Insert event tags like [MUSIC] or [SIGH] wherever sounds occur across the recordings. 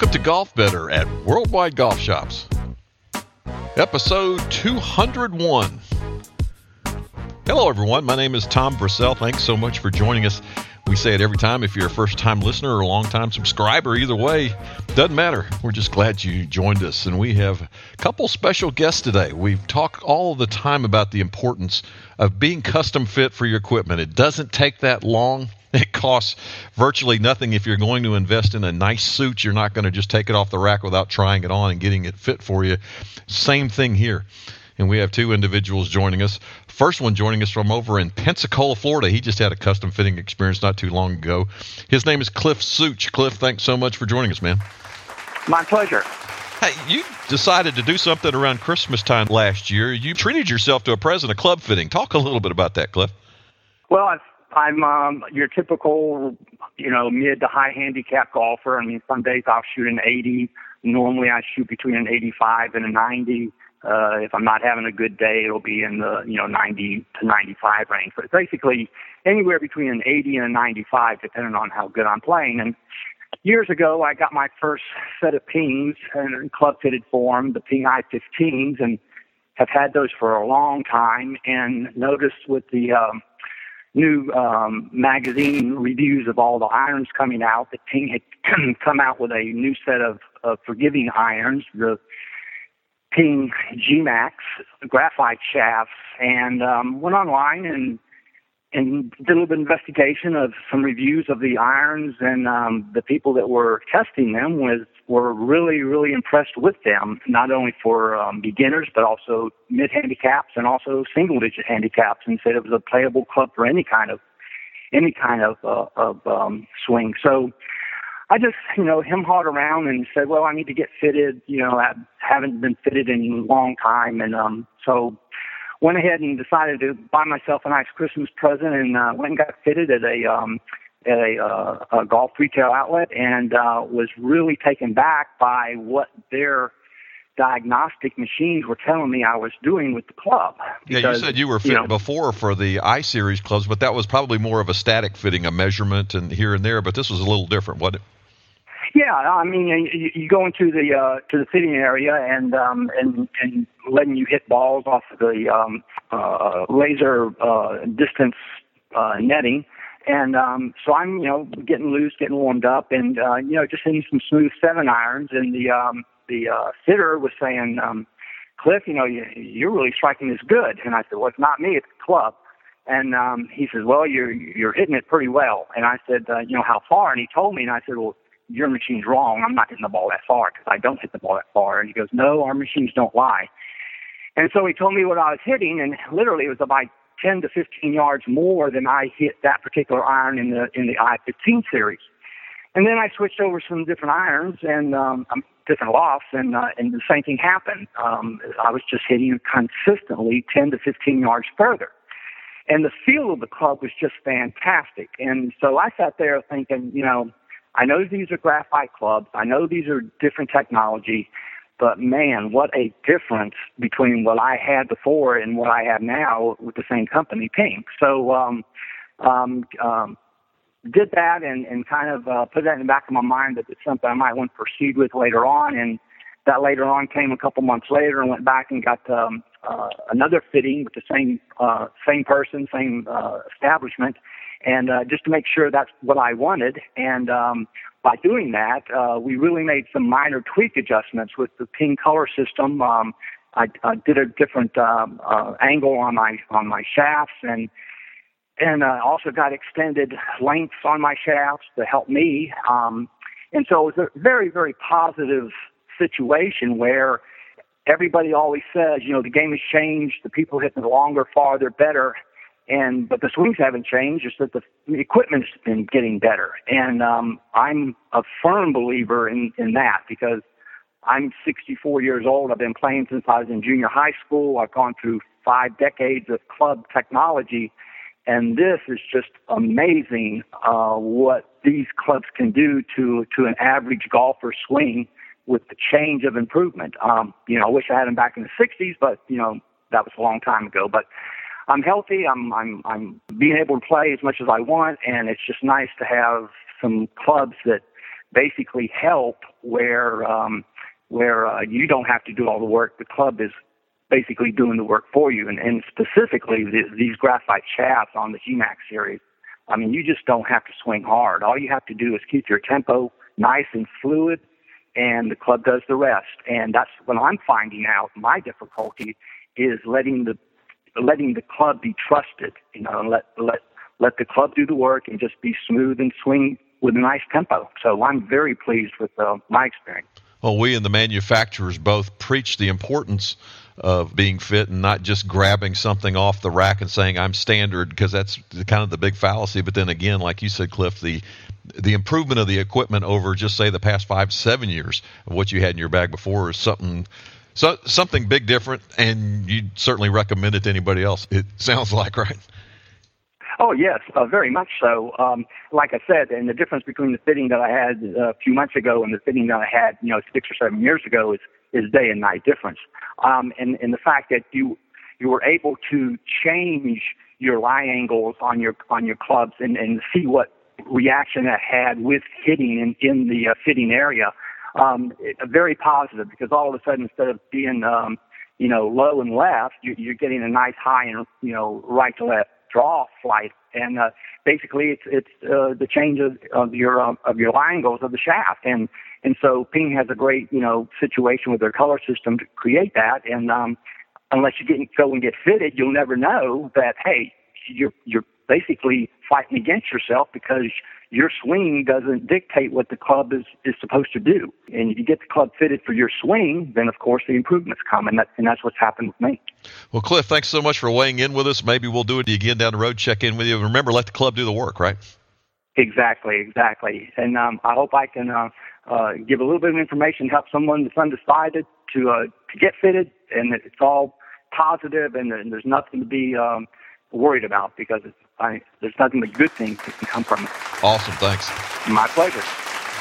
Welcome to Golf Better at Worldwide Golf Shops. Episode 201. Hello, everyone. My name is Tom Brissell. Thanks so much for joining us. We say it every time. If you're a first time listener or a long time subscriber, either way, doesn't matter. We're just glad you joined us. And we have a couple special guests today. We talk all the time about the importance of being custom fit for your equipment. It doesn't take that long. [LAUGHS] It costs virtually nothing if you're going to invest in a nice suit. You're not going to just take it off the rack without trying it on and getting it fit for you. Same thing here. And we have two individuals joining us. First one joining us from over in Pensacola, Florida. He just had a custom fitting experience not too long ago. His name is Cliff Such. Cliff, thanks so much for joining us, man. My pleasure. Hey, you decided to do something around Christmas time last year. You treated yourself to a present, a club fitting. Talk a little bit about that, Cliff. Well, I've I'm um, your typical, you know, mid to high handicap golfer. I mean, some days I'll shoot an 80. Normally I shoot between an 85 and a 90. Uh, if I'm not having a good day, it'll be in the, you know, 90 to 95 range. But basically anywhere between an 80 and a 95, depending on how good I'm playing. And years ago, I got my first set of pings in club fitted form, the Ping I-15s, and have had those for a long time and noticed with the, um, new um, magazine reviews of all the irons coming out. That Ping had [CLEARS THROAT] come out with a new set of, of forgiving irons, the Ping G-Max graphite shafts, and um, went online and and did a little bit of investigation of some reviews of the irons and um, the people that were testing them was were really really impressed with them not only for um, beginners but also mid handicaps and also single digit handicaps and said it was a playable club for any kind of any kind of uh, of um, swing so I just, you know, him hauled around and said, well, I need to get fitted. You know, I haven't been fitted in a long time. And, um, so went ahead and decided to buy myself a nice Christmas present and uh, went and got fitted at a um, at a, uh, a golf retail outlet and uh, was really taken back by what their diagnostic machines were telling me I was doing with the club. Because, yeah, you said you were fit you know, before for the I series clubs, but that was probably more of a static fitting, a measurement and here and there. But this was a little different, wasn't it? Yeah, I mean, you, you go into the uh, to the fitting area and um, and and letting you hit balls off of the um, uh, laser uh, distance uh, netting, and um, so I'm you know getting loose, getting warmed up, and uh, you know just hitting some smooth seven irons, and the um, the uh, fitter was saying, um, Cliff, you know you, you're really striking this good, and I said, well, it's not me, it's the club. And um, he says, "Well, you're you're hitting it pretty well." And I said, uh, "You know how far?" And he told me, and I said, "Well, your machine's wrong. I'm not hitting the ball that far because I don't hit the ball that far. And he goes, no, our machines don't lie. And so he told me what I was hitting, and literally it was about 10 to 15 yards more than I hit that particular iron in the in the I-15 series. And then I switched over some different irons and um, um, different lofts, and uh, and the same thing happened. Um, I was just hitting consistently 10 to 15 yards further. And the feel of the club was just fantastic. And so I sat there thinking, you know, I know these are graphite clubs. I know these are different technology, but man, what a difference between what I had before and what I have now with the same company, Ping. So, um, um, um, did that and, and kind of uh, put that in the back of my mind that it's something I might want to proceed with later on. And that later on came a couple months later and went back and got um, uh, another fitting with the same uh, same person, same uh, establishment, and uh, just to make sure that's what I wanted. And um, by doing that, uh, we really made some minor tweak adjustments with the ping color system. Um, I, I did a different um, uh, angle on my on my shafts and and uh, also got extended lengths on my shafts to help me. Um, and so it was a very very positive situation where everybody always says, you know, the game has changed. The people hitting longer, farther, better and but the swings haven't changed. Just that the, the equipment's been getting better, and um, I'm a firm believer in in that because I'm 64 years old. I've been playing since I was in junior high school. I've gone through five decades of club technology, and this is just amazing uh, what these clubs can do to to an average golfer swing with the change of improvement. Um, you know, I wish I had them back in the 60s, but you know that was a long time ago. But I'm healthy. I'm I'm I'm being able to play as much as I want, and it's just nice to have some clubs that basically help where um, where uh, you don't have to do all the work. The club is basically doing the work for you, and, and specifically the, these graphite shafts on the GMAX series. I mean, you just don't have to swing hard. All you have to do is keep your tempo nice and fluid, and the club does the rest. And that's what I'm finding out. My difficulty is letting the letting the club be trusted. You know, and let let let the club do the work and just be smooth and swing with a nice tempo. So I'm very pleased with uh, my experience. Well, we and the manufacturers both preach the importance of being fit and not just grabbing something off the rack and saying I'm standard because that's kind of the big fallacy. But then again, like you said, Cliff, the the improvement of the equipment over just say the past five seven years of what you had in your bag before is something so something big different, and you'd certainly recommend it to anybody else. It sounds like right. Oh yes, uh, very much so. Um, like I said, and the difference between the fitting that I had uh, a few months ago and the fitting that I had, you know, six or seven years ago is is day and night difference. Um, and and the fact that you you were able to change your lie angles on your on your clubs and and see what reaction it had with hitting in in the uh, fitting area, um, it, very positive because all of a sudden instead of being um, you know low and left, you, you're getting a nice high and you know right to left draw flight, and uh, basically it's it's uh, the change of, of your uh, of your lie angles of the shaft, and and so Ping has a great you know situation with their color system to create that, and um, unless you get go and get fitted, you'll never know that hey you're you're basically fighting against yourself because your swing doesn't dictate what the club is, is supposed to do. And if you get the club fitted for your swing, then of course the improvements come, and, that, and that's what's happened with me. Well, Cliff, thanks so much for weighing in with us. Maybe we'll do it again down the road, check in with you. Remember, let the club do the work, right? Exactly, exactly. And um, I hope I can uh, uh, give a little bit of information, help someone that's undecided to uh, to get fitted, and it's all positive, and, and there's nothing to be um, worried about because it's, I, there's nothing but good things that can come from it. Awesome. Thanks. My pleasure.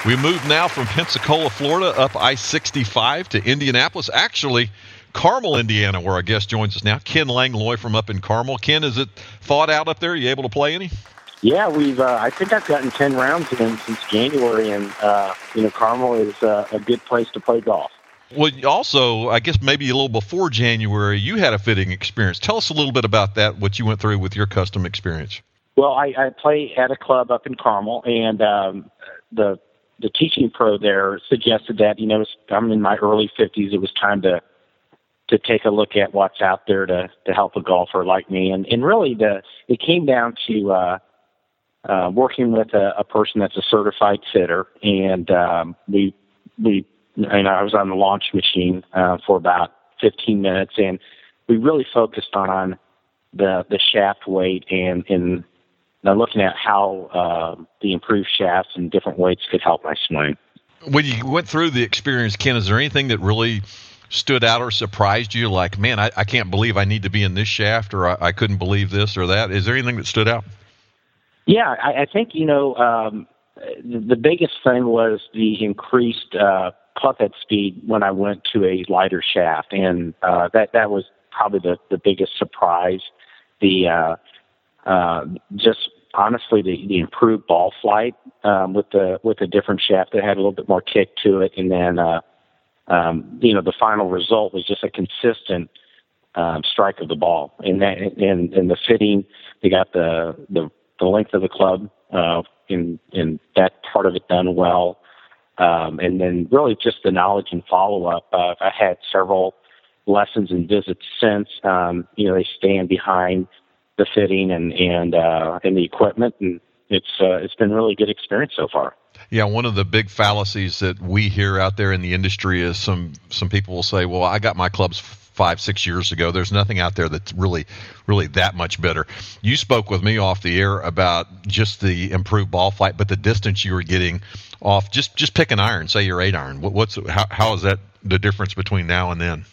We move now from Pensacola, Florida, up I 65 to Indianapolis. Actually, Carmel, Indiana, where our guest joins us now. Ken Langlois from up in Carmel. Ken, is it thawed out up there? Are you able to play any? Yeah, we've. Uh, I think I've gotten ten rounds in since January, and uh, you know, Carmel is uh, a good place to play golf. Well, also, I guess maybe a little before January, you had a fitting experience. Tell us a little bit about that, what you went through with your custom experience. Well, I, I play at a club up in Carmel, and um, the the teaching pro there suggested that you know I'm in my early 50s. It was time to to take a look at what's out there to to help a golfer like me, and and really the it came down to uh, uh, working with a, a person that's a certified fitter, and um, we we and I was on the launch machine uh, for about 15 minutes, and we really focused on the the shaft weight and and looking at how uh, the improved shafts and different weights could help my swing. When you went through the experience, Ken, is there anything that really stood out or surprised you? Like, man, I, I can't believe I need to be in this shaft, or I, I couldn't believe this or that. Is there anything that stood out? Yeah, I, I think you know um, the, the biggest thing was the increased uh, clubhead speed when I went to a lighter shaft, and uh, that that was probably the the biggest surprise. The uh, uh, just honestly the, the improved ball flight um, with the with a different shaft that had a little bit more kick to it, and then uh, um, you know the final result was just a consistent um, strike of the ball. And that and, and the fitting, they got the the, the length of the club uh, in in that part of it done well. Um, and then really just the knowledge and follow up. Uh, I had several lessons and visits since. Um, you know, they stand behind the fitting and and uh, and the equipment, and it's uh, it's been really good experience so far. Yeah, one of the big fallacies that we hear out there in the industry is some some people will say, "Well, I got my clubs five six years ago. There's nothing out there that's really really that much better." You spoke with me off the air about just the improved ball flight, but the distance you were getting off just just pick an iron, say your eight iron. What, what's how, how is that the difference between now and then?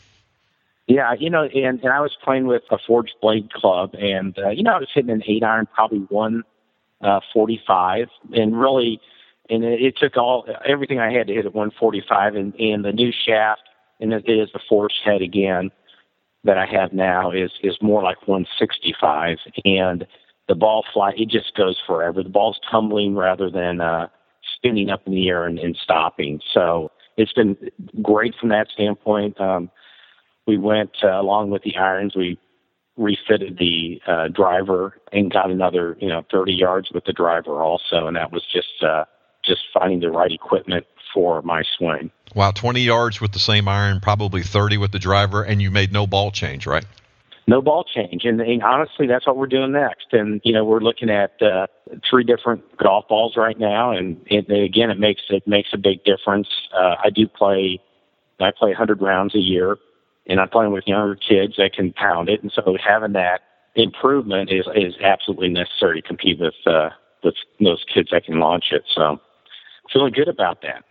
Yeah, you know, and, and I was playing with a forged blade club, and uh, you know, I was hitting an eight iron, probably one uh, forty five, and really, and it, it took all everything I had to hit at one forty five, and and the new shaft, and it is the forged head again that I have now is is more like one sixty five, and the ball fly it just goes forever. The ball's tumbling rather than uh, spinning up in the air and, and stopping. So it's been great from that standpoint. Um, we went uh, along with the irons. We refitted the uh, driver and got another you know 30 yards with the driver also, and that was just uh, just finding the right equipment for my swing. Wow, 20 yards with the same iron, probably 30 with the driver, and you made no ball change, right? No ball change, and, and honestly, that's what we're doing next. And you know, we're looking at uh, three different golf balls right now, and, and again, it makes it makes a big difference. Uh, I do play, I play 100 rounds a year, and I'm playing with younger kids that can pound it, and so having that improvement is is absolutely necessary to compete with uh, with those kids that can launch it. So feeling good about that.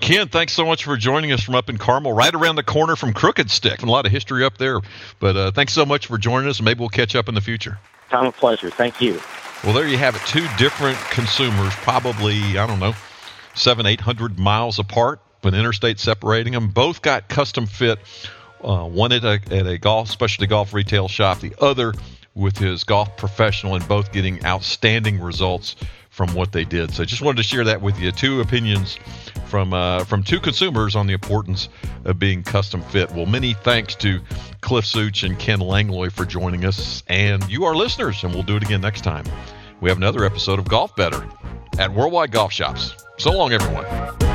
Ken, thanks so much for joining us from up in Carmel, right around the corner from Crooked Stick. A lot of history up there, but uh, thanks so much for joining us. Maybe we'll catch up in the future. Time of pleasure. Thank you. Well, there you have it. Two different consumers, probably I don't know, seven, eight hundred miles apart, but interstate separating them. Both got custom fit. Uh, one at a, at a golf specialty golf retail shop, the other with his golf professional, and both getting outstanding results from what they did. So just wanted to share that with you. Two opinions from uh, from two consumers on the importance of being custom fit. Well, many thanks to Cliff Such and Ken Langlois for joining us, and you, our listeners, and we'll do it again next time. We have another episode of Golf Better at Worldwide Golf Shops. So long, everyone.